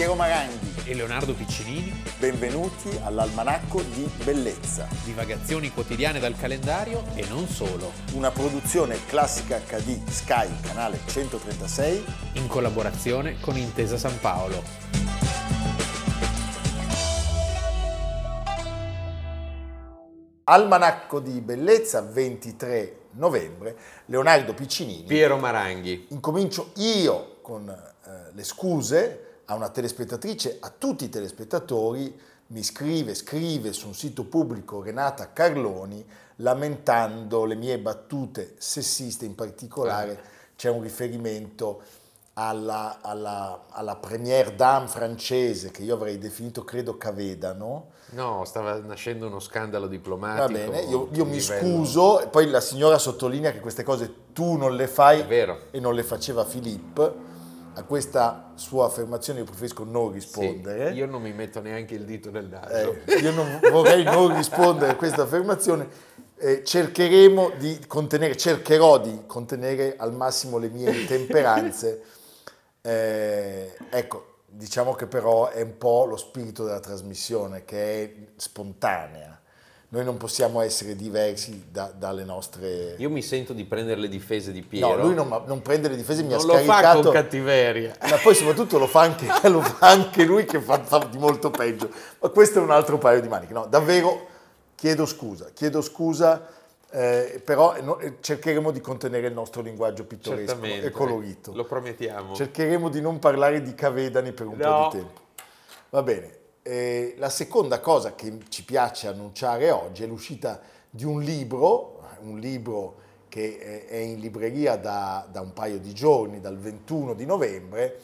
Piero Maranghi e Leonardo Piccinini. Benvenuti all'Almanacco di Bellezza. Divagazioni quotidiane dal calendario e non solo. Una produzione classica HD Sky, canale 136. In collaborazione con Intesa San Paolo. Almanacco di Bellezza, 23 novembre. Leonardo Piccinini. Piero Maranghi. Incomincio io con eh, le scuse a una telespettatrice, a tutti i telespettatori, mi scrive, scrive su un sito pubblico Renata Carloni lamentando le mie battute sessiste, in particolare ah. c'è un riferimento alla, alla, alla première dame francese che io avrei definito credo Cavedano. No, stava nascendo uno scandalo diplomatico. Va bene, io, io mi livello. scuso, poi la signora sottolinea che queste cose tu non le fai e non le faceva Filippo a questa sua affermazione io preferisco non rispondere. Sì, io non mi metto neanche il dito nel naso. Eh, io non, vorrei non rispondere a questa affermazione. Eh, cercheremo di contenere, cercherò di contenere al massimo le mie intemperanze. Eh, ecco, diciamo che però è un po' lo spirito della trasmissione che è spontanea noi non possiamo essere diversi da, dalle nostre... Io mi sento di prendere le difese di Piero. No, lui non, non prende le difese, mi non ha scaricato... Non lo fa con cattiveria. Ma poi soprattutto lo fa anche, lo fa anche lui che fa, fa, di molto peggio. Ma questo è un altro paio di maniche. No, davvero chiedo scusa, chiedo scusa, eh, però no, eh, cercheremo di contenere il nostro linguaggio pittoresco Certamente, e colorito. Lo promettiamo. Cercheremo di non parlare di cavedani per un no. po' di tempo. Va bene. Eh, la seconda cosa che ci piace annunciare oggi è l'uscita di un libro, un libro che è in libreria da, da un paio di giorni, dal 21 di novembre,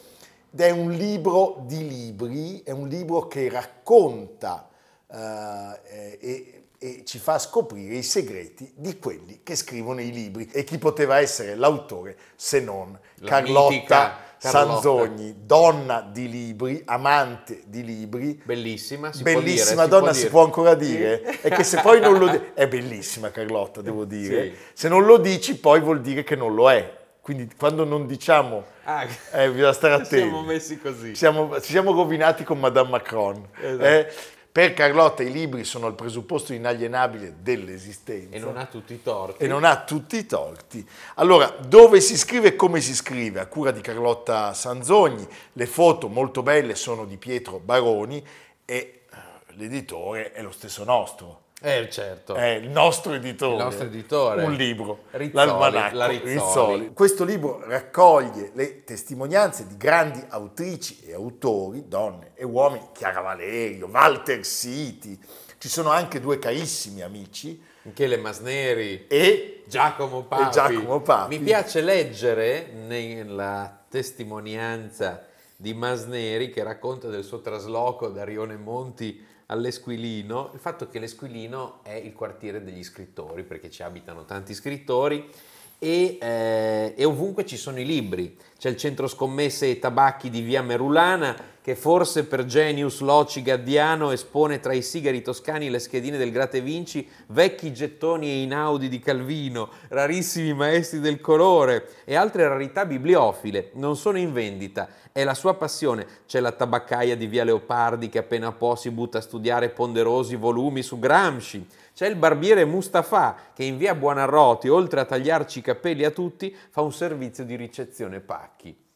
ed è un libro di libri, è un libro che racconta eh, e, e, ci fa scoprire i segreti di quelli che scrivono i libri. E chi poteva essere l'autore se non La Carlotta mitica Sanzogni, donna di libri, amante di libri. Bellissima, si bellissima dire, donna, si può, si può ancora dire. È che se poi non lo dici, è bellissima Carlotta, devo dire. Sì. Se non lo dici poi vuol dire che non lo è. Quindi quando non diciamo, ah, eh, bisogna stare attenti. Siamo messi così. Siamo, ci siamo rovinati con Madame Macron. Esatto. Eh, per Carlotta i libri sono il presupposto inalienabile dell'esistenza. E non ha tutti i torti. E non ha tutti i torti. Allora, dove si scrive e come si scrive? A cura di Carlotta Sanzogni. Le foto molto belle sono di Pietro Baroni e eh, l'editore è lo stesso nostro. Eh, certo. È il nostro editore. Il nostro editore. Un libro. Rizzoli, Rizzoli. Rizzoli. Questo libro raccoglie le testimonianze di grandi autrici e autori, donne e uomini, Chiara Valerio, Walter Siti. Ci sono anche due carissimi amici. Michele Masneri e Giacomo Papi. E Giacomo Papi. Mi piace leggere nella testimonianza di Masneri che racconta del suo trasloco da Rione Monti all'Esquilino, il fatto che l'Esquilino è il quartiere degli scrittori, perché ci abitano tanti scrittori e, eh, e ovunque ci sono i libri. C'è il centro scommesse e tabacchi di via Merulana che forse per Genius Loci Gaddiano espone tra i sigari toscani le schedine del Grate Vinci, vecchi gettoni e inaudi di Calvino, rarissimi maestri del colore e altre rarità bibliofile. Non sono in vendita, è la sua passione. C'è la tabaccaia di via Leopardi che appena può si butta a studiare ponderosi volumi su Gramsci. C'è il barbiere Mustafa che in via Buonarroti, oltre a tagliarci i capelli a tutti, fa un servizio di ricezione pacchi.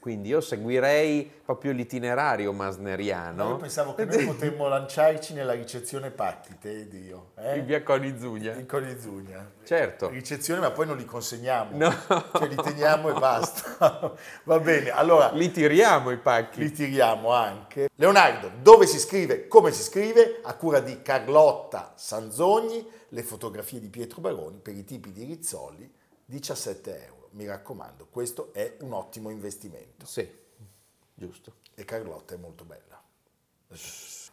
Quindi io seguirei proprio l'itinerario masneriano. Ma io pensavo che noi potremmo lanciarci nella ricezione pacchi, te ed io. Eh? In via Conizugna. In Conizugna. Certo. Ricezione, ma poi non li consegniamo. No. Cioè li teniamo e basta. Va bene, allora... Li tiriamo i pacchi. Li tiriamo anche. Leonardo, dove si scrive, come si scrive? A cura di Carlotta Sanzogni, le fotografie di Pietro Baroni per i tipi di Rizzoli, 17 euro mi raccomando, questo è un ottimo investimento. Sì, giusto. E Carlotta è molto bella.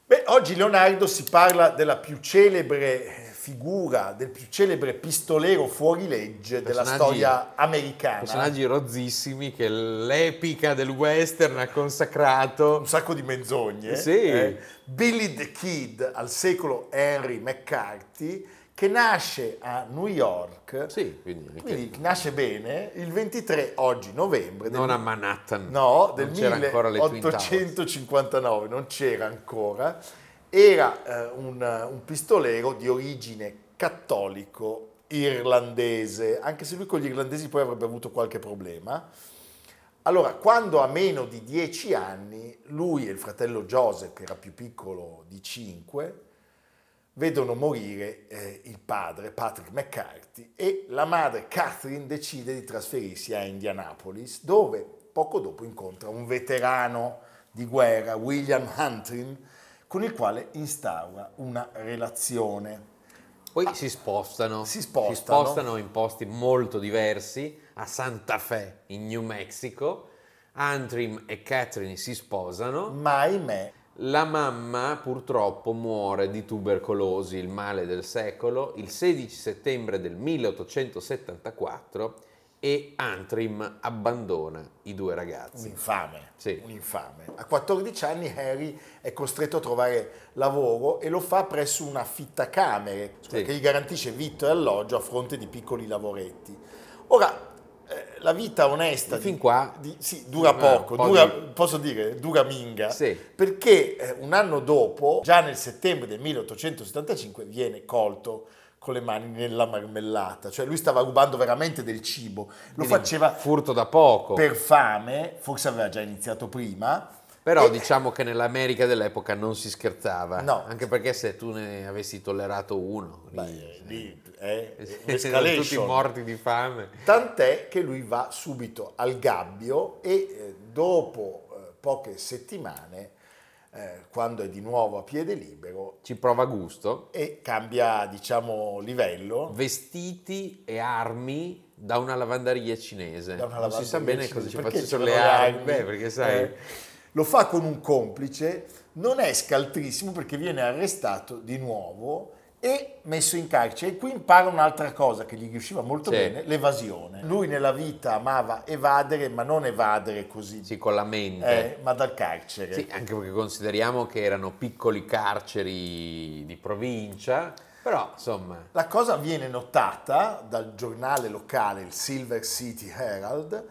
Beh, oggi Leonardo si parla della più celebre figura, del più celebre pistolero fuorilegge della storia americana. Personaggi rozzissimi che l'epica del western ha consacrato. Un sacco di menzogne. Sì. Eh? Billy the Kid al secolo Henry McCarthy che nasce a New York, Sì, quindi, quindi nasce bene, il 23 oggi novembre del non a Manhattan. No, del non c'era ancora le Twin Towers. 1859, non c'era ancora. Era eh, un, un pistolero di origine cattolico irlandese, anche se lui con gli irlandesi poi avrebbe avuto qualche problema. Allora, quando ha meno di 10 anni, lui e il fratello Joseph, che era più piccolo di 5, vedono morire eh, il padre Patrick McCarthy e la madre Catherine decide di trasferirsi a Indianapolis, dove poco dopo incontra un veterano di guerra, William Hunting, con il quale instaura una relazione. Poi si spostano, Si spostano. spostano in posti molto diversi, a Santa Fe in New Mexico. Antrim e Catherine si sposano. Ma ahimè, La mamma purtroppo muore di tubercolosi, il male del secolo, il 16 settembre del 1874 e Antrim abbandona i due un ragazzi. infame, Sì. un infame. A 14 anni Harry è costretto a trovare lavoro e lo fa presso una affittacamere Sì. che gli garantisce vitto e alloggio a fronte di piccoli lavoretti. Ora, la vita onesta fin di- qua- di- sì, dura Eh, poco, po' dura- posso dire, dura minga, Sì. perché eh, un anno dopo, già nel settembre del 1875, viene colto con le mani nella marmellata, cioè lui stava rubando veramente del cibo, lo Quindi faceva furto da poco. per fame, forse aveva già iniziato prima. Però e- diciamo che nell'America dell'epoca non si scherzava. No. Anche perché se tu ne avessi tollerato uno, lì, Beh, lì è erano tutti morti di fame. Tant'è che lui va subito al gabbio e eh, dopo eh, poche settimane, eh, quando è di nuovo a piede libero, Ci prova gusto. e cambia, diciamo, livello. Vestiti e armi da una lavanderia cinese. da una non si sa lavanderia bene cosa ci facessero le armi. Beh, perché sai, Eh, lo fa con un complice, non è scaltrissimo perché viene arrestato di nuovo e messo in carcere. E qui impara un'altra cosa che gli riusciva molto Sì. bene, l'evasione. Lui nella vita amava evadere, ma non evadere così, sì, con la mente. eh, ma dal carcere. Sì, anche perché consideriamo che erano piccoli carceri di provincia, però insomma, La cosa viene notata dal giornale locale, il Silver City Herald.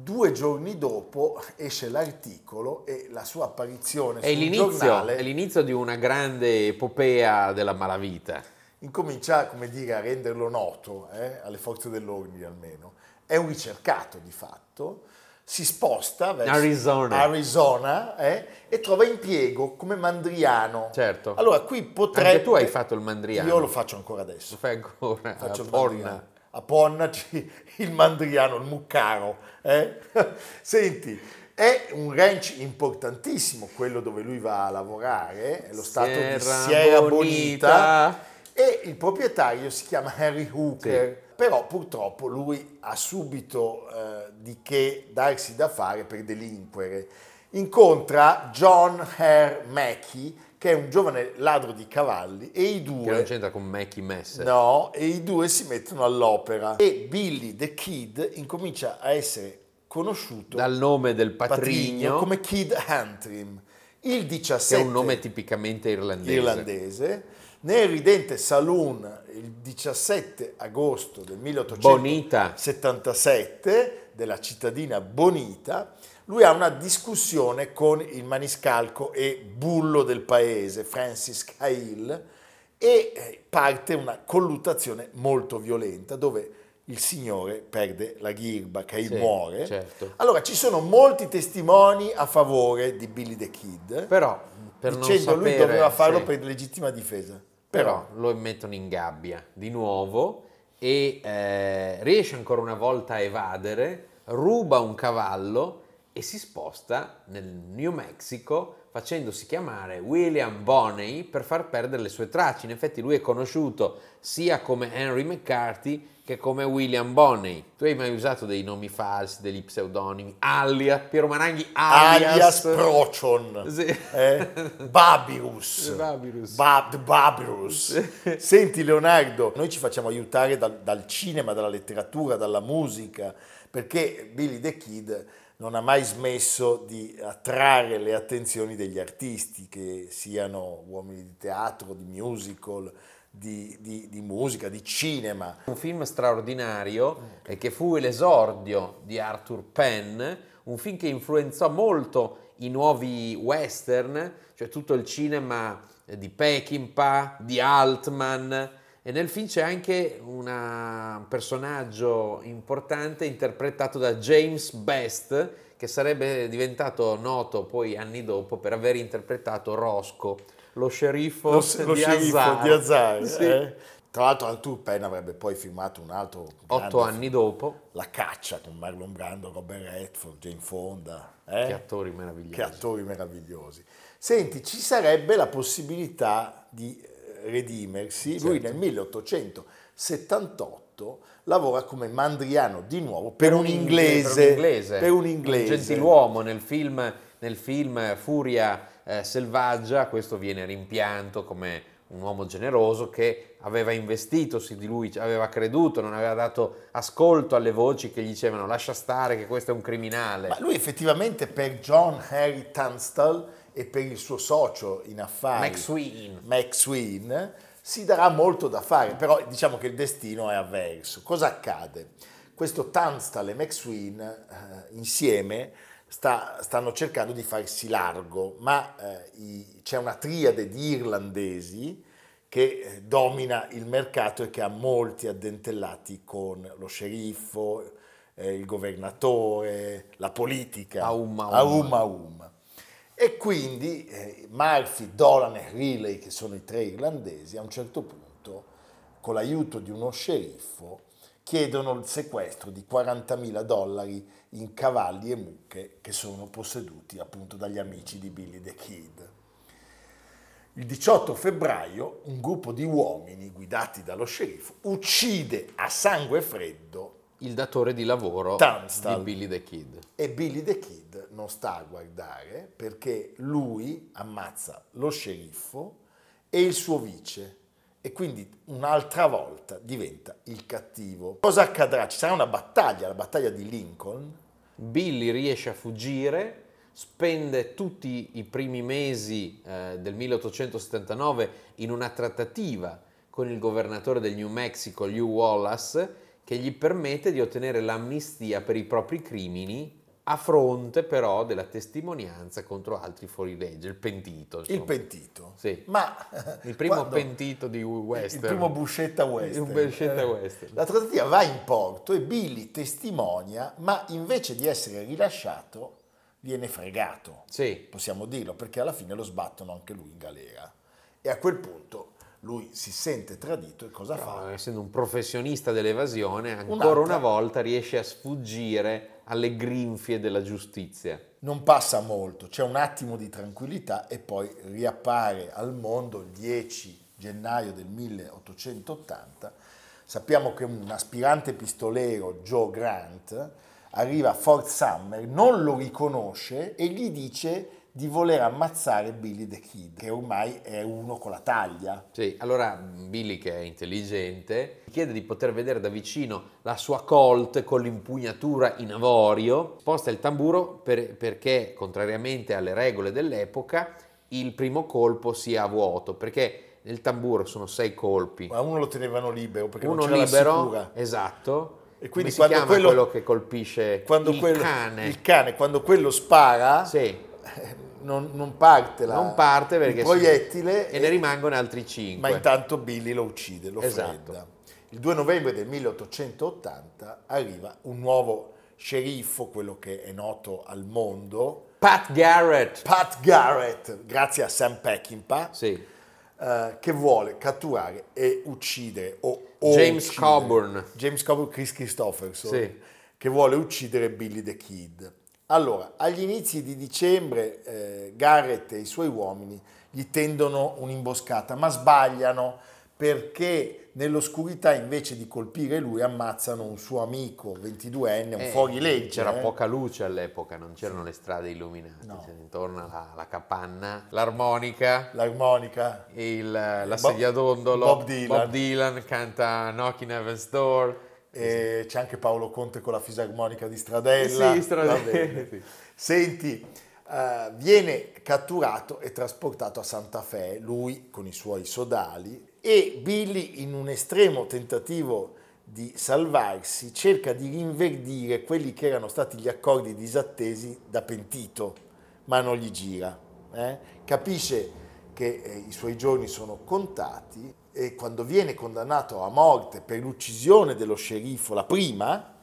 Due giorni dopo esce l'articolo e la sua apparizione è sul l'inizio, giornale è l'inizio di una grande epopea della malavita. incomincia come dire, a renderlo noto eh, alle forze dell'ordine almeno. È un ricercato di fatto, si sposta verso Arizona. Arizona, eh, e trova impiego come mandriano. Certo. Allora qui potrebbe... Anche tu hai fatto il mandriano. Io lo faccio ancora adesso. Lo fai ancora Faccio a il mandriano. A Ponna ci- il mandriano, il muccaro. eh. Senti, è un ranch importantissimo quello dove lui va a lavorare, è lo stato di Sierra Sierra Bonita. Bonita. e il proprietario si chiama Harry Hooker. Però purtroppo lui ha subito eh, di che darsi da fare per delinquere. Incontra John Hare Mackey, che è un giovane ladro di cavalli, e i Che non due c'entra con Mackie Messer. No, e i due si mettono all'opera. E Billy the Kid incomincia a essere conosciuto Dal nome del patrigno patrigno, come Kid Antrim. Il che 17 è un nome tipicamente irlandese. irlandese nel ridente saloon il 17 agosto del Bonita. 1877 della cittadina Bonita lui ha una discussione con il maniscalco e bullo del paese Francis Cahill e eh, parte una colluttazione molto violenta dove il signore perde la ghirba, Cahill Sì, muore. certo. Allora ci sono molti testimoni a favore di Billy the Kid Però, per non dicendo lui sapere, doveva farlo sì. per legittima difesa. Però Però, lo mettono in gabbia di nuovo e eh, riesce ancora una volta a evadere, ruba un cavallo e si sposta nel New Mexico facendosi chiamare William Bonney per far perdere le sue tracce. In effetti lui è conosciuto sia come Henry McCarthy che come William Bonney. Tu hai mai usato dei nomi falsi, degli pseudonimi, alias, Piero Maranghi alias, alias Procion, Sì. eh, Babirus, Babirus. Ba- the Babirus. Senti Leonardo, noi ci facciamo aiutare dal, dal cinema, dalla letteratura, dalla musica, perché Billy the Kid non ha mai smesso di attrarre le attenzioni degli artisti, che siano uomini di teatro, di musical, di, di, di musica, di cinema. Un film straordinario e che fu l'esordio di Arthur Penn, un film che influenzò molto i nuovi western, cioè tutto il cinema di Peckinpah, di Altman, e nel film c'è anche un personaggio importante interpretato da James Best, che sarebbe diventato noto poi anni dopo per aver interpretato Roscoe, lo sceriffo, Lo, lo di sceriffo di Hazard. Sì. eh. Tra l'altro Arthur Penn avrebbe poi filmato un altro Otto anni dopo, La caccia con Marlon Brando, Robert Redford, Jane Fonda. eh? che attori meravigliosi. Che attori meravigliosi. Senti, ci sarebbe la possibilità di redimersi. Lui Certo. nel 1878 lavora come mandriano di nuovo per, un, inglese, Per un inglese. per un gentiluomo nel film, nel film Furia eh, selvaggia, questo viene rimpianto come un uomo generoso che aveva investito su di lui, aveva creduto, non aveva dato ascolto alle voci che gli dicevano lascia stare che questo è un criminale. Ma lui effettivamente per John Harry Tunstall e per il suo socio in affari, Max Ween, si darà molto da fare, però diciamo che il destino è avverso. Cosa accade? Questo Tunstall e Max Ween eh, insieme sta- stanno cercando di farsi largo, ma eh, i- c'è una triade di irlandesi che eh, domina il mercato e che ha molti addentellati con lo sceriffo, eh, il governatore, la politica. Aum, aum. Aum, aum. E quindi eh, Murphy, Dolan e Riley, che sono i tre irlandesi, a un certo punto, con l'aiuto di uno sceriffo, chiedono il sequestro di 40.000 dollari in cavalli e mucche che sono posseduti appunto dagli amici di Billy the Kid. Il 18 febbraio un gruppo di uomini guidati dallo sceriffo uccide a sangue freddo Il datore di lavoro Tunstall. di Billy the Kid. e Billy the Kid non sta a guardare perché lui ammazza lo sceriffo e il suo vice e quindi un'altra volta diventa il cattivo. Cosa accadrà? Ci sarà una battaglia, la battaglia di Lincoln. Billy riesce a fuggire, spende tutti i primi mesi eh, del 1879 in una trattativa con il governatore del New Mexico, Lew Wallace, che gli permette di ottenere l'amnistia per i propri crimini a fronte però della testimonianza contro altri fuorilegge, il pentito. Il insomma. pentito. Sì. Ma Il primo quando- pentito di western. Il primo Buscetta Western. Buscetta Eh, western. La trattativa va in porto e Billy testimonia, ma invece di essere rilasciato viene fregato. Sì. Possiamo dirlo, perché alla fine lo sbattono anche lui in galera. E a quel punto lui si sente tradito e cosa fa? Però, essendo un professionista dell'evasione, ancora Un'altra. una volta riesce a sfuggire alle grinfie della giustizia. Non passa molto, c'è un attimo di tranquillità e poi riappare al mondo il 10 gennaio del 1880. Sappiamo che un aspirante pistolero, Joe Grant, arriva a Fort Summer, non lo riconosce e gli dice di voler ammazzare Billy the Kid, che ormai è uno con la taglia. Sì, allora Billy, che è intelligente, chiede di poter vedere da vicino la sua Colt con l'impugnatura in avorio, sposta il tamburo per- perché, contrariamente alle regole dell'epoca, il primo colpo sia a vuoto, perché nel tamburo sono sei colpi. Ma uno lo tenevano libero perché Uno non libero, esatto. E quindi Come quando chiama quello- quello, che colpisce il quello- cane? il cane, quando quello spara, Sì, eh, non, non parte, la- non parte perché il proiettile e ne rimangono altri cinque. ma intanto Billy lo uccide, lo Esatto. fredda. Il 2 novembre del 1880 arriva un nuovo sceriffo, quello che è noto al mondo, Pat Garrett. Pat Garrett, grazie a Sam Peckinpah, Sì. eh, che vuole catturare e uccidere o, o James uccidere- Coburn. James Coburn, Chris Christopherson, Sì. che vuole uccidere Billy the Kid. Allora, agli inizi di dicembre eh, Garrett e i suoi uomini gli tendono un'imboscata, ma sbagliano perché nell'oscurità invece di colpire lui ammazzano un suo amico 22enne, un Eh, fuorilegge. C'era eh. poca luce all'epoca, non c'erano le strade illuminate. No. C'era intorno alla, alla capanna, l'armonica, L'armonica, il, la sedia dondolo. Bob Dylan. Bob Dylan canta Knocking Heaven's Door. E c'è anche Paolo Conte con la fisarmonica di Stradella. Sì, Stradella, sì. Senti, eh, viene catturato e trasportato a Santa Fe, lui con i suoi sodali, e Billy in un estremo tentativo di salvarsi cerca di rinverdire quelli che erano stati gli accordi disattesi da pentito, ma non gli gira. eh. Capisce che eh, i suoi giorni sono contati e quando viene condannato a morte per l'uccisione dello sceriffo, la prima,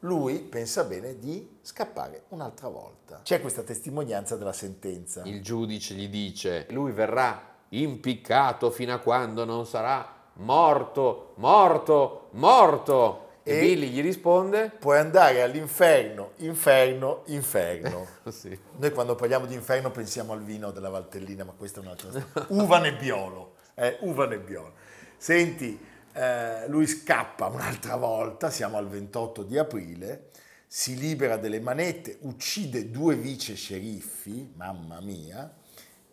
lui pensa bene di scappare un'altra volta. C'è questa testimonianza della sentenza. Il giudice gli dice, lui verrà impiccato fino a quando non sarà morto, morto, morto. E, E- Billy gli risponde, Puoi andare all'inferno, inferno, inferno. sì. Noi quando parliamo di inferno pensiamo al vino della Valtellina, ma questa è un'altra storia. Uva nebbiolo, eh, uva nebbiolo. Senti, eh, lui scappa un'altra volta, siamo al 28 di aprile, si libera delle manette, uccide due vice sceriffi, mamma mia,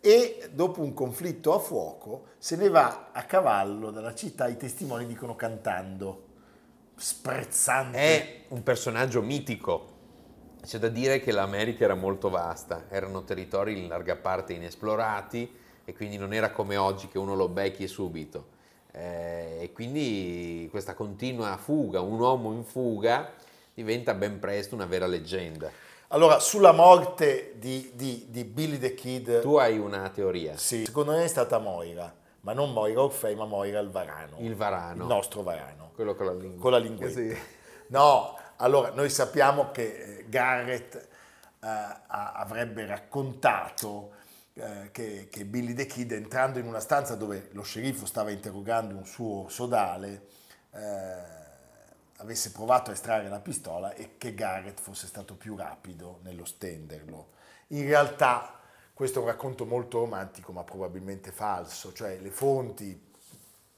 e dopo un conflitto a fuoco se ne va a cavallo dalla città, i testimoni dicono cantando, sprezzante. È un personaggio mitico. C'è da dire che l'America era molto vasta, erano territori in larga parte inesplorati e quindi non era come oggi che uno lo becchi subito. Eh, e quindi questa continua fuga, un uomo in fuga, diventa ben presto una vera leggenda. Allora, sulla morte di, di- di Billy the Kid, Tu hai una teoria, sì, secondo me è stata Moira, ma non Moira Orfei, ma Moira il Varano. il varano, Il nostro Varano. quello con la lingua. Con la linguetta. Sì. No, allora, noi sappiamo che eh, Garrett eh, avrebbe raccontato eh, che, che Billy the Kid, entrando in una stanza dove lo sceriffo stava interrogando un suo sodale, eh, avesse provato a estrarre la pistola e che Garrett fosse stato più rapido nello stenderlo. In realtà questo è un racconto molto romantico, ma probabilmente falso, cioè le fonti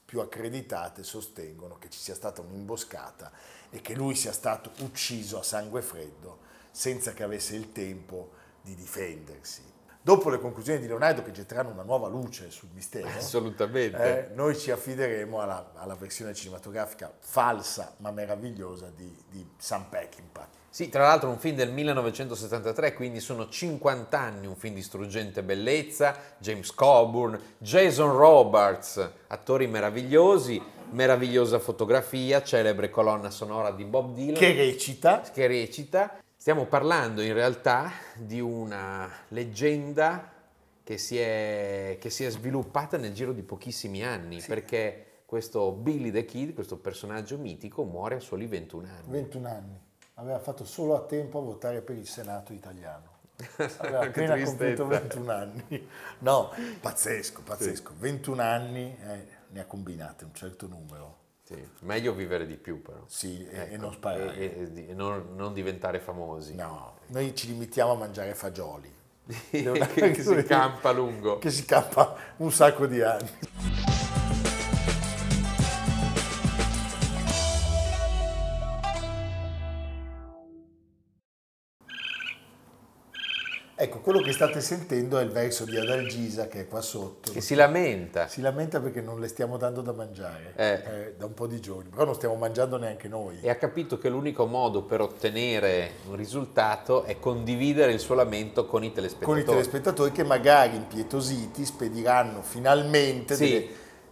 più accreditate sostengono che ci sia stata un'imboscata e che lui sia stato ucciso a sangue freddo senza che avesse il tempo di difendersi. Dopo le conclusioni di Leonardo che getteranno una nuova luce sul mistero, Assolutamente. eh, noi ci affideremo alla, alla versione cinematografica falsa ma meravigliosa di, di Sam Peckinpah. Sì, tra l'altro un film del 1973, quindi sono 50 anni, un film di struggente bellezza, James Coburn, Jason Roberts, attori meravigliosi, meravigliosa fotografia, celebre colonna sonora di Bob Dylan Che recita che recita. Stiamo parlando in realtà di una leggenda che si è, che si è sviluppata nel giro di pochissimi anni, perché questo Billy the Kid, questo personaggio mitico, muore a soli 21 anni. 21 anni, aveva fatto solo a tempo a votare per il Senato italiano. Aveva appena compiuto 21 anni. No, pazzesco, pazzesco. 21 anni eh, ne ha combinate un certo numero. Sì, meglio vivere di più però. Sì, e, e Ecco, non sparare. e- e e non, non diventare famosi. No, noi ci limitiamo a mangiare fagioli. che si campa lungo. Che si campa un sacco di anni. Ecco, quello che state sentendo è il verso di Adalgisa che è qua sotto. Che si lamenta. Si lamenta perché non le stiamo dando da mangiare Eh. eh, da un po' di giorni, però non stiamo mangiando neanche noi. E ha capito che l'unico modo per ottenere un risultato è condividere il suo lamento con i con telespettatori. i telespettatori che magari impietositi spediranno finalmente Sì. delle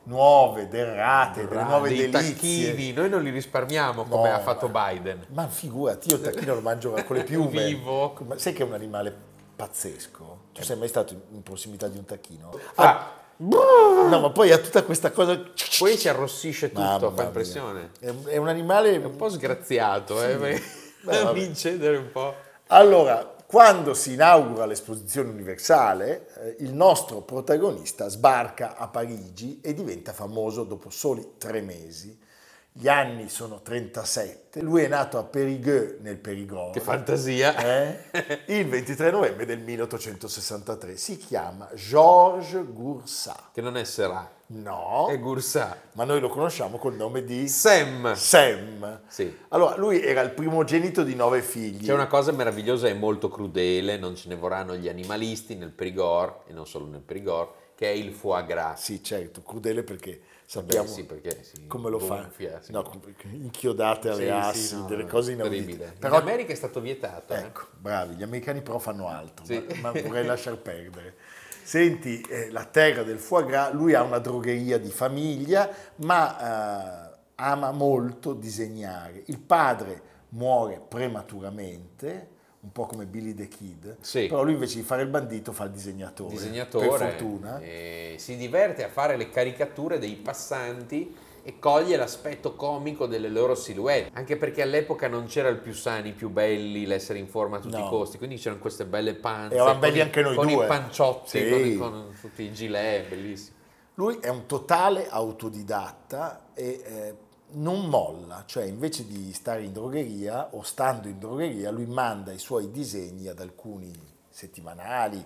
nuove derrate, delle nuove dei delizie. tacchini, noi non li risparmiamo come No, ha fatto ma- Biden. Ma figurati, io il tacchino lo mangio con le piume. Vivo. Sai che è un animale pazzesco? Tu sei mai stato in- prossimità di un tacchino? Fa- Ah, no, ma poi ha tutta questa cosa... Poi si arrossisce tutto, Mamma fa impressione. È, è un animale... È un po' sgraziato, eh, Beh, incedere un po'. Allora, quando si inaugura l'esposizione universale, eh, il nostro protagonista sbarca a Parigi e diventa famoso dopo soli tre mesi. Gli anni sono 37, lui è nato a Périgueux nel Périgord. Che fantasia. Eh? Il 23 novembre del 1863 si chiama Georges Goursat. Che non è Serà, No, è Gursa. ma noi lo conosciamo col nome di Sam. Sam. Sì. Allora, lui era il primogenito di nove figli. C'è una cosa meravigliosa e molto crudele, non ce ne vorranno gli animalisti nel Perigord, e non solo nel Perigord, che è il foie gras. Sì, certo, crudele perché sappiamo Beh, sì, perché si come lo fa. gonfia, sì. No, inchiodate alle Sì, assi, sì, no, delle cose inaudite. Però, In America è stato vietato. eh. ecco, bravi, gli americani però fanno altro, Sì. ma, ma vorrei lasciar perdere. Senti, eh, la terra del foie gras, lui ha una drogheria di famiglia, ma eh, ama molto disegnare. Il padre muore prematuramente, un po' come Billy the Kid, Sì. però lui invece di fare il bandito fa il disegnatore. disegnatore Per fortuna. e si diverte a fare le caricature dei passanti e coglie l'aspetto comico delle loro silhouette anche perché all'epoca non c'era il più sani, i più belli, l'essere in forma a tutti No. i costi quindi c'erano queste belle panze con belli i- anche noi con due. i panciotti Sì. con, i- con tutti i gilet bellissimi Lui è un totale autodidatta e eh, non molla, cioè invece di stare in drogheria o stando in drogheria, lui manda i suoi disegni ad alcuni settimanali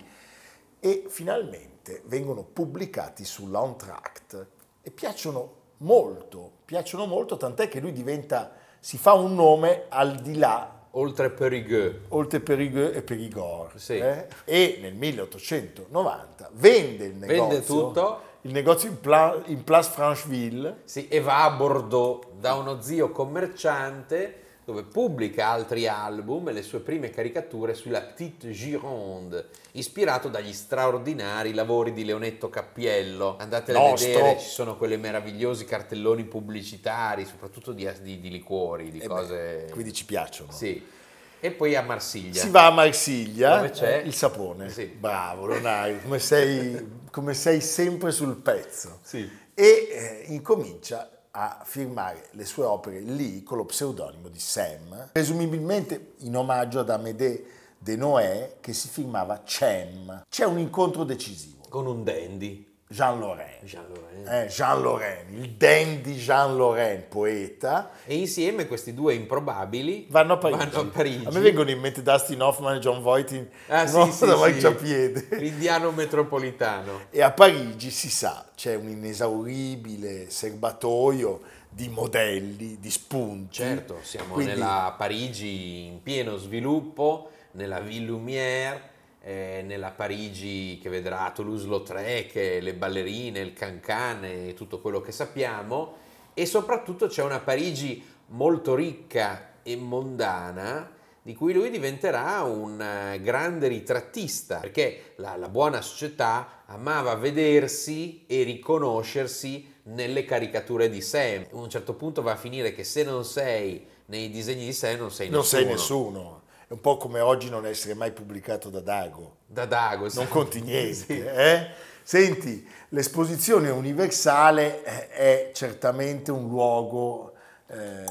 e finalmente vengono pubblicati sull'Ontract e piacciono molto, piacciono molto, tant'è che lui diventa, si fa un nome al di là oltre Perigueux oltre Périgueux e Périgord. Sì. eh? E nel 1890 vende il negozio, Vende tutto. Il negozio in, Pla- in Place Francheville, Sì, e va a Bordeaux da uno zio commerciante dove pubblica altri album e le sue prime caricature sulla Petite Gironde, ispirato dagli straordinari lavori di Leonetto Cappiello. Andatele a vedere, ci sono quei meravigliosi cartelloni pubblicitari, soprattutto di, di- di liquori, di E beh, cose... quindi ci piacciono. Sì. E poi a Marsiglia. Si va a Marsiglia, Dove c'è? eh, il sapone. Sì. Bravo, Leonardo, come sei, come sei sempre sul pezzo. Sì. E eh, incomincia a firmare le sue opere lì con lo pseudonimo di Sam, presumibilmente in omaggio ad Amédée de Noé che si firmava Cem. C'è un incontro decisivo. Con un dandy. Jean Lorrain. Jean Laurent. Eh, Jean Lorrain, il dandy Jean Lorrain, poeta, E insieme questi due improbabili vanno a Parigi. vanno a Parigi. A me vengono in mente Dustin Hoffman e John Voight in Ah, no, sì, da sì. marciapiede. L'indiano metropolitano. E a Parigi si sa, c'è un inesauribile serbatoio di modelli, di spunti. Certo, siamo Quindi- nella Parigi in pieno sviluppo, nella Ville Lumière, eh, nella Parigi che vedrà Toulouse-Lautrec, le ballerine, il cancan e tutto quello che sappiamo e soprattutto c'è una Parigi molto ricca e mondana di cui lui diventerà un eh, grande ritrattista, perché la, la buona società amava vedersi e riconoscersi nelle caricature di Sam. A un certo punto va a finire che se non sei nei disegni di Sam non sei non nessuno. sei nessuno. È un po' come oggi non essere mai pubblicato da Dago. Da Dago. sì. Non conti niente. Sì. eh? Senti, l'esposizione universale è certamente un luogo eh,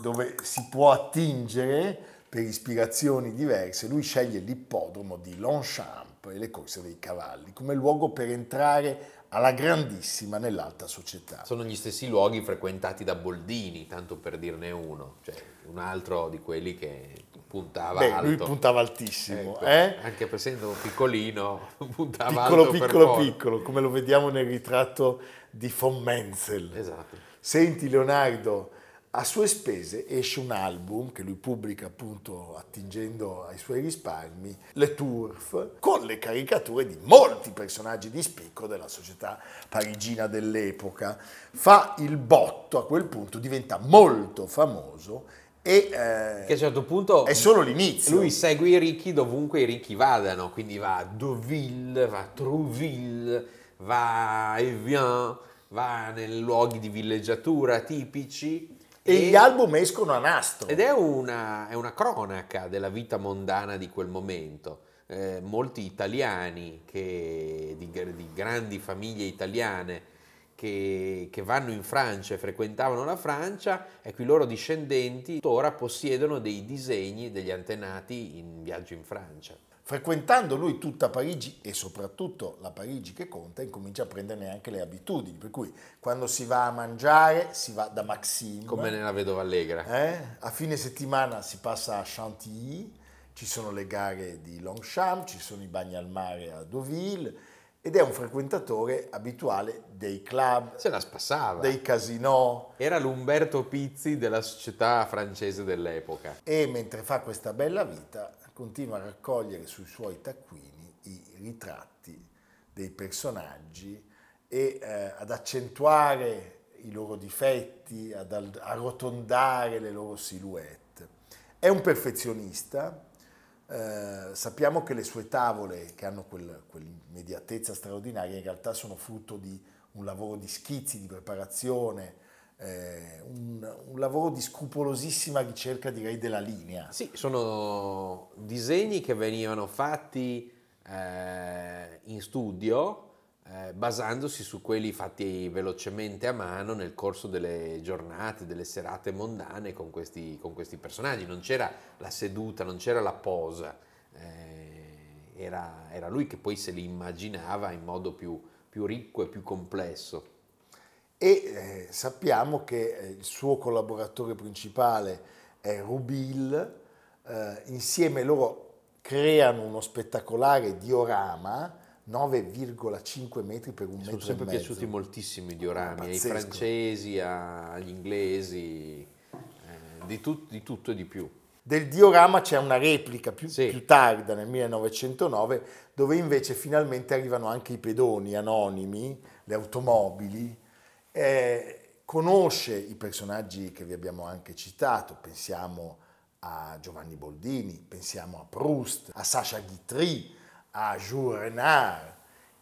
dove si può attingere per ispirazioni diverse. Lui sceglie l'ippodromo di Longchamp e le corse dei cavalli come luogo per entrare alla grandissima nell'alta società. Sono gli stessi luoghi frequentati da Boldini, tanto per dirne uno, cioè un altro di quelli che puntava Beh, alto. lui puntava altissimo, Ecco, eh? Anche per essendo piccolino, puntava piccolo alto piccolo piccolo, come lo vediamo nel ritratto di von Menzel. Esatto. Senti Leonardo, a sue spese esce un album che lui pubblica appunto attingendo ai suoi risparmi, Le Turf, con le caricature di molti personaggi di spicco della società parigina dell'epoca. Fa il botto a quel punto, diventa molto famoso e Che a eh, un certo punto è solo l'inizio. lui segue i ricchi dovunque i ricchi vadano, quindi va a Deauville, va a Trouville, va a Evian, va nei luoghi di villeggiatura tipici. e gli album escono a nastro. Ed è una, è una cronaca della vita mondana di quel momento. Eh, molti italiani che- di, di grandi famiglie italiane che, che vanno in Francia e frequentavano la Francia, ecco i loro discendenti ora possiedono dei disegni degli antenati in viaggio in Francia. frequentando lui tutta Parigi e soprattutto la Parigi che conta, incomincia a prenderne anche le abitudini, per cui quando si va a mangiare si va da Maxime, Come nella Vedova Allegra. eh? a fine settimana si passa a Chantilly, ci sono le gare di Longchamp, ci sono i bagni al mare a Deauville ed è un frequentatore abituale dei club, Se la spassava. dei casinò Era l'Umberto Pizzi della società francese dell'epoca. e mentre fa questa bella vita continua a raccogliere sui suoi taccuini i ritratti dei personaggi e eh, ad accentuare i loro difetti, ad arrotondare le loro silhouette. È un perfezionista, Eh, sappiamo che le sue tavole, che hanno quel, quell'immediatezza straordinaria, in realtà sono frutto di un lavoro di schizzi, di preparazione, eh, un, un, lavoro di scrupolosissima ricerca, direi, della linea. Sì, sono disegni che venivano fatti eh, in studio eh, basandosi su quelli fatti velocemente a mano nel corso delle giornate, delle serate mondane con questi, con questi personaggi. Non c'era la seduta, non c'era la posa, eh, era, era, lui che poi se li immaginava in modo più, più ricco e più complesso. E eh, sappiamo che eh, il suo collaboratore principale è Rubil, eh, insieme loro creano uno spettacolare diorama 9,5 metri per un metro. Sono sempre piaciuti moltissimo i diorami, ai francesi, agli inglesi, eh, di, tut, di, tutto e di più. Del diorama c'è una replica più, sì. più, tarda, nel 1909, dove invece finalmente arrivano anche i pedoni anonimi, le automobili. Eh, conosce i personaggi che vi abbiamo anche citato, pensiamo a Giovanni Boldini, pensiamo a Proust, a Sacha Guitry, a Jules Renard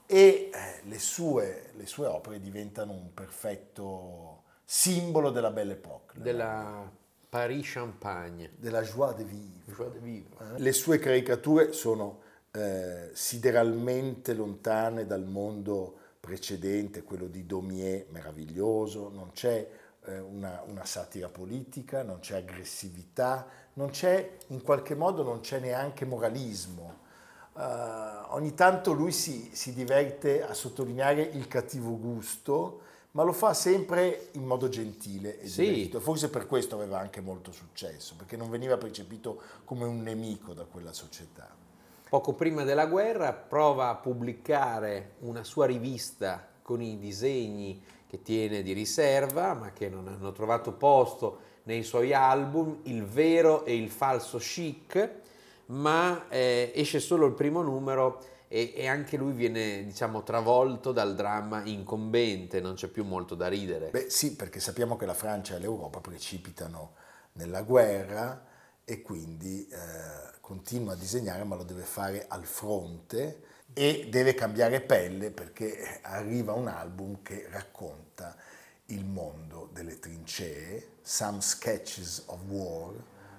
e eh, le, sue, le, sue, opere diventano un perfetto simbolo della Belle Époque. Della Paris-Champagne. Della joie de vivre. Joie de vivre. Eh? Le sue caricature sono eh, sideralmente lontane dal mondo precedente, quello di Daumier, meraviglioso, non c'è eh, una, una, satira politica, non c'è aggressività, non c'è, in qualche modo non c'è neanche moralismo Uh, ogni tanto lui si, si, diverte a sottolineare il cattivo gusto, ma lo fa sempre in modo gentile e sì. divertito. Forse per questo aveva anche molto successo, perché non veniva percepito come un nemico da quella società. Poco prima della guerra prova a pubblicare una sua rivista con i disegni che tiene di riserva, ma che non hanno trovato posto nei suoi album, Il vero e il falso chic, ma eh, esce solo il primo numero e, e, anche lui viene diciamo travolto dal dramma incombente, non c'è più molto da ridere. Beh sì, perché sappiamo che la Francia e l'Europa precipitano nella guerra e quindi eh, continua a disegnare ma lo deve fare al fronte e deve cambiare pelle perché arriva un album che racconta il mondo delle trincee, Some Sketches of War,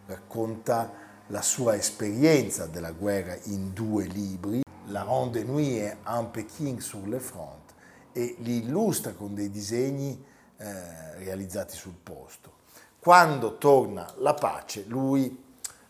racconta la sua esperienza della guerra in due libri, La Ronde Nuit e Un Peking sur le front, e li illustra con dei disegni eh, realizzati sul posto. Quando torna la pace, lui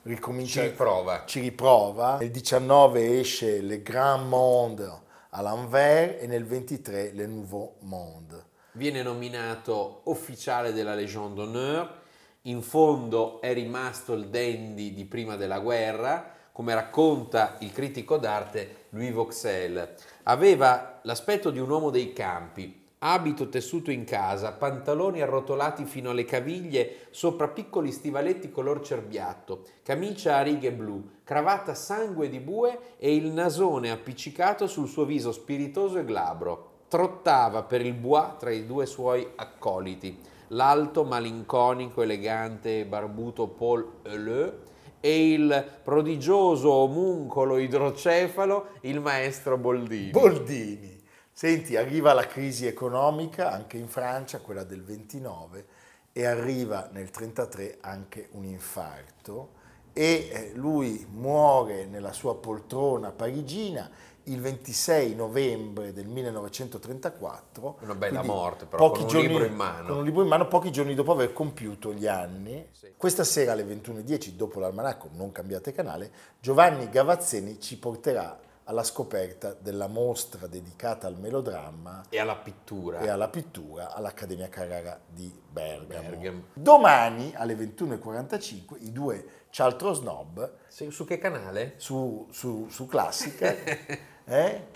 ricomincia, ci riprova. Ci riprova. Nel 19 esce Le Grand Monde à l'envers e nel 23 Le Nouveau Monde. Viene nominato ufficiale della Légion d'honneur in fondo è rimasto il dandy di prima della guerra, come racconta il critico d'arte Louis Vauxel. Aveva l'aspetto di un uomo dei campi, abito tessuto in casa, pantaloni arrotolati fino alle caviglie sopra piccoli stivaletti color cerbiatto, camicia a righe blu, cravatta sangue di bue e il nasone appiccicato sul suo viso spiritoso e glabro. Trottava per il bois tra i due suoi accoliti l'alto, malinconico, elegante e barbuto Paul Heuleux e il prodigioso omuncolo idrocefalo, il maestro Boldini. Boldini. Senti, arriva la crisi economica anche in Francia, quella del 29, e arriva nel 33 anche un infarto e eh, lui muore nella sua poltrona parigina il 26 novembre del 1934. Una bella morte, però con un giorni, libro in mano. Con un libro in mano, pochi giorni dopo aver compiuto gli anni. Sì. Questa sera alle 21.10, dopo l'almanacco, non cambiate canale, Giovanni Gavazzeni ci porterà alla scoperta della mostra dedicata al melodramma e alla pittura, e alla pittura all'Accademia Carrara di Bergamo. Bergamo. Domani alle 21.45 i due Cialtro Snob. Su che canale? Su, su, su Classica. eh?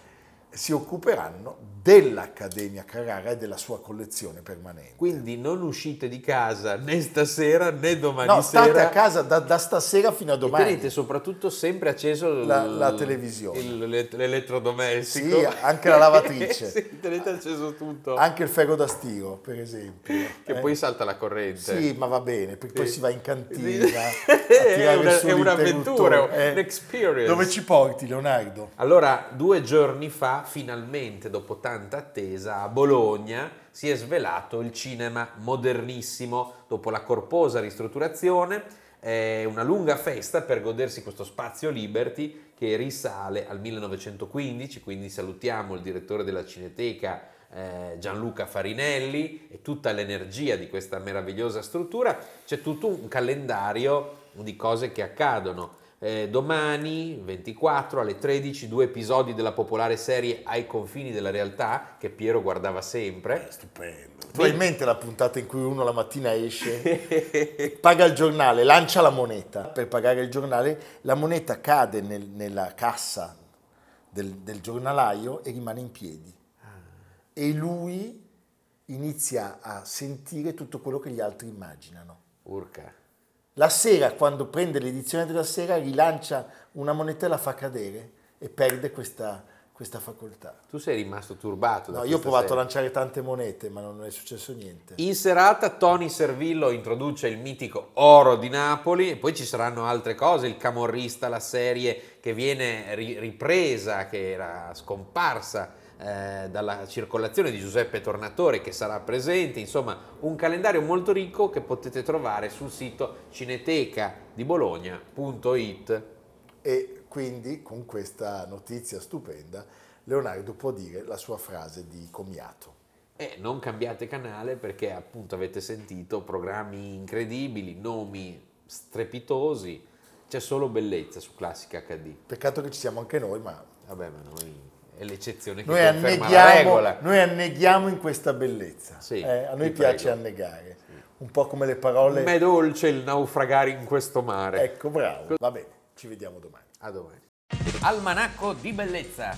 si occuperanno dell'Accademia Carrara e della sua collezione permanente. Quindi non uscite di casa né stasera né domani no, sera. state a casa da, da stasera fino a E domani. tenete soprattutto sempre acceso La- il- la televisione. il- l'e- l'elettrodomestico. Sì, anche la lavatrice. sì, tenete acceso tutto. Anche il ferro da stiro, per esempio. che Eh? poi salta la corrente. Sì, ma va bene, perché poi Sì. si va in cantina. È una- è un'avventura, l'interruttore. un experience. Dove ci porti, Leonardo? Allora, due giorni fa, finalmente, dopo tanta attesa, a Bologna si è svelato il cinema modernissimo dopo la corposa ristrutturazione. È una lunga festa per godersi questo spazio Liberty che risale al 1915, quindi salutiamo il direttore della Cineteca eh, Gianluca Farinelli e tutta l'energia di questa meravigliosa struttura. C'è tutto un calendario di cose che accadono. Eh, domani 24 alle 13 due episodi della popolare serie Ai confini della realtà che Piero guardava sempre. Stupendo. Probabilmente la puntata in cui uno la mattina esce, paga il giornale, lancia la moneta. Per pagare il giornale, la moneta cade nel- nella cassa del, del giornalaio e rimane in piedi. E lui inizia a sentire tutto quello che gli altri immaginano. Urca. La sera, quando prende l'edizione della sera, rilancia una moneta e la fa cadere e perde questa, questa facoltà. Tu sei rimasto turbato. da No, io ho provato a serie. lanciare tante monete, ma non è successo niente. In serata Tony Servillo introduce il mitico Oro di Napoli e poi ci saranno altre cose, il Camorrista, la serie che viene ri- ripresa, che era scomparsa eh, dalla circolazione di Giuseppe Tornatore che sarà presente, insomma un calendario molto ricco che potete trovare sul sito cineteca di Bologna.it. E quindi, con questa notizia stupenda, Leonardo può dire la sua frase di comiato. E non cambiate canale perché appunto avete sentito programmi incredibili, nomi strepitosi, c'è solo bellezza su Classica HD. Peccato che ci siamo anche noi, ma Vabbè, ma noi è l'eccezione che noi conferma la regola. noi anneghiamo in questa bellezza. Sì, Eh, a noi piace prego. annegare, un po' come le parole. M'è dolce il naufragare in questo mare. Ecco, bravo. Va bene, ci vediamo domani. A domani. Almanacco di bellezza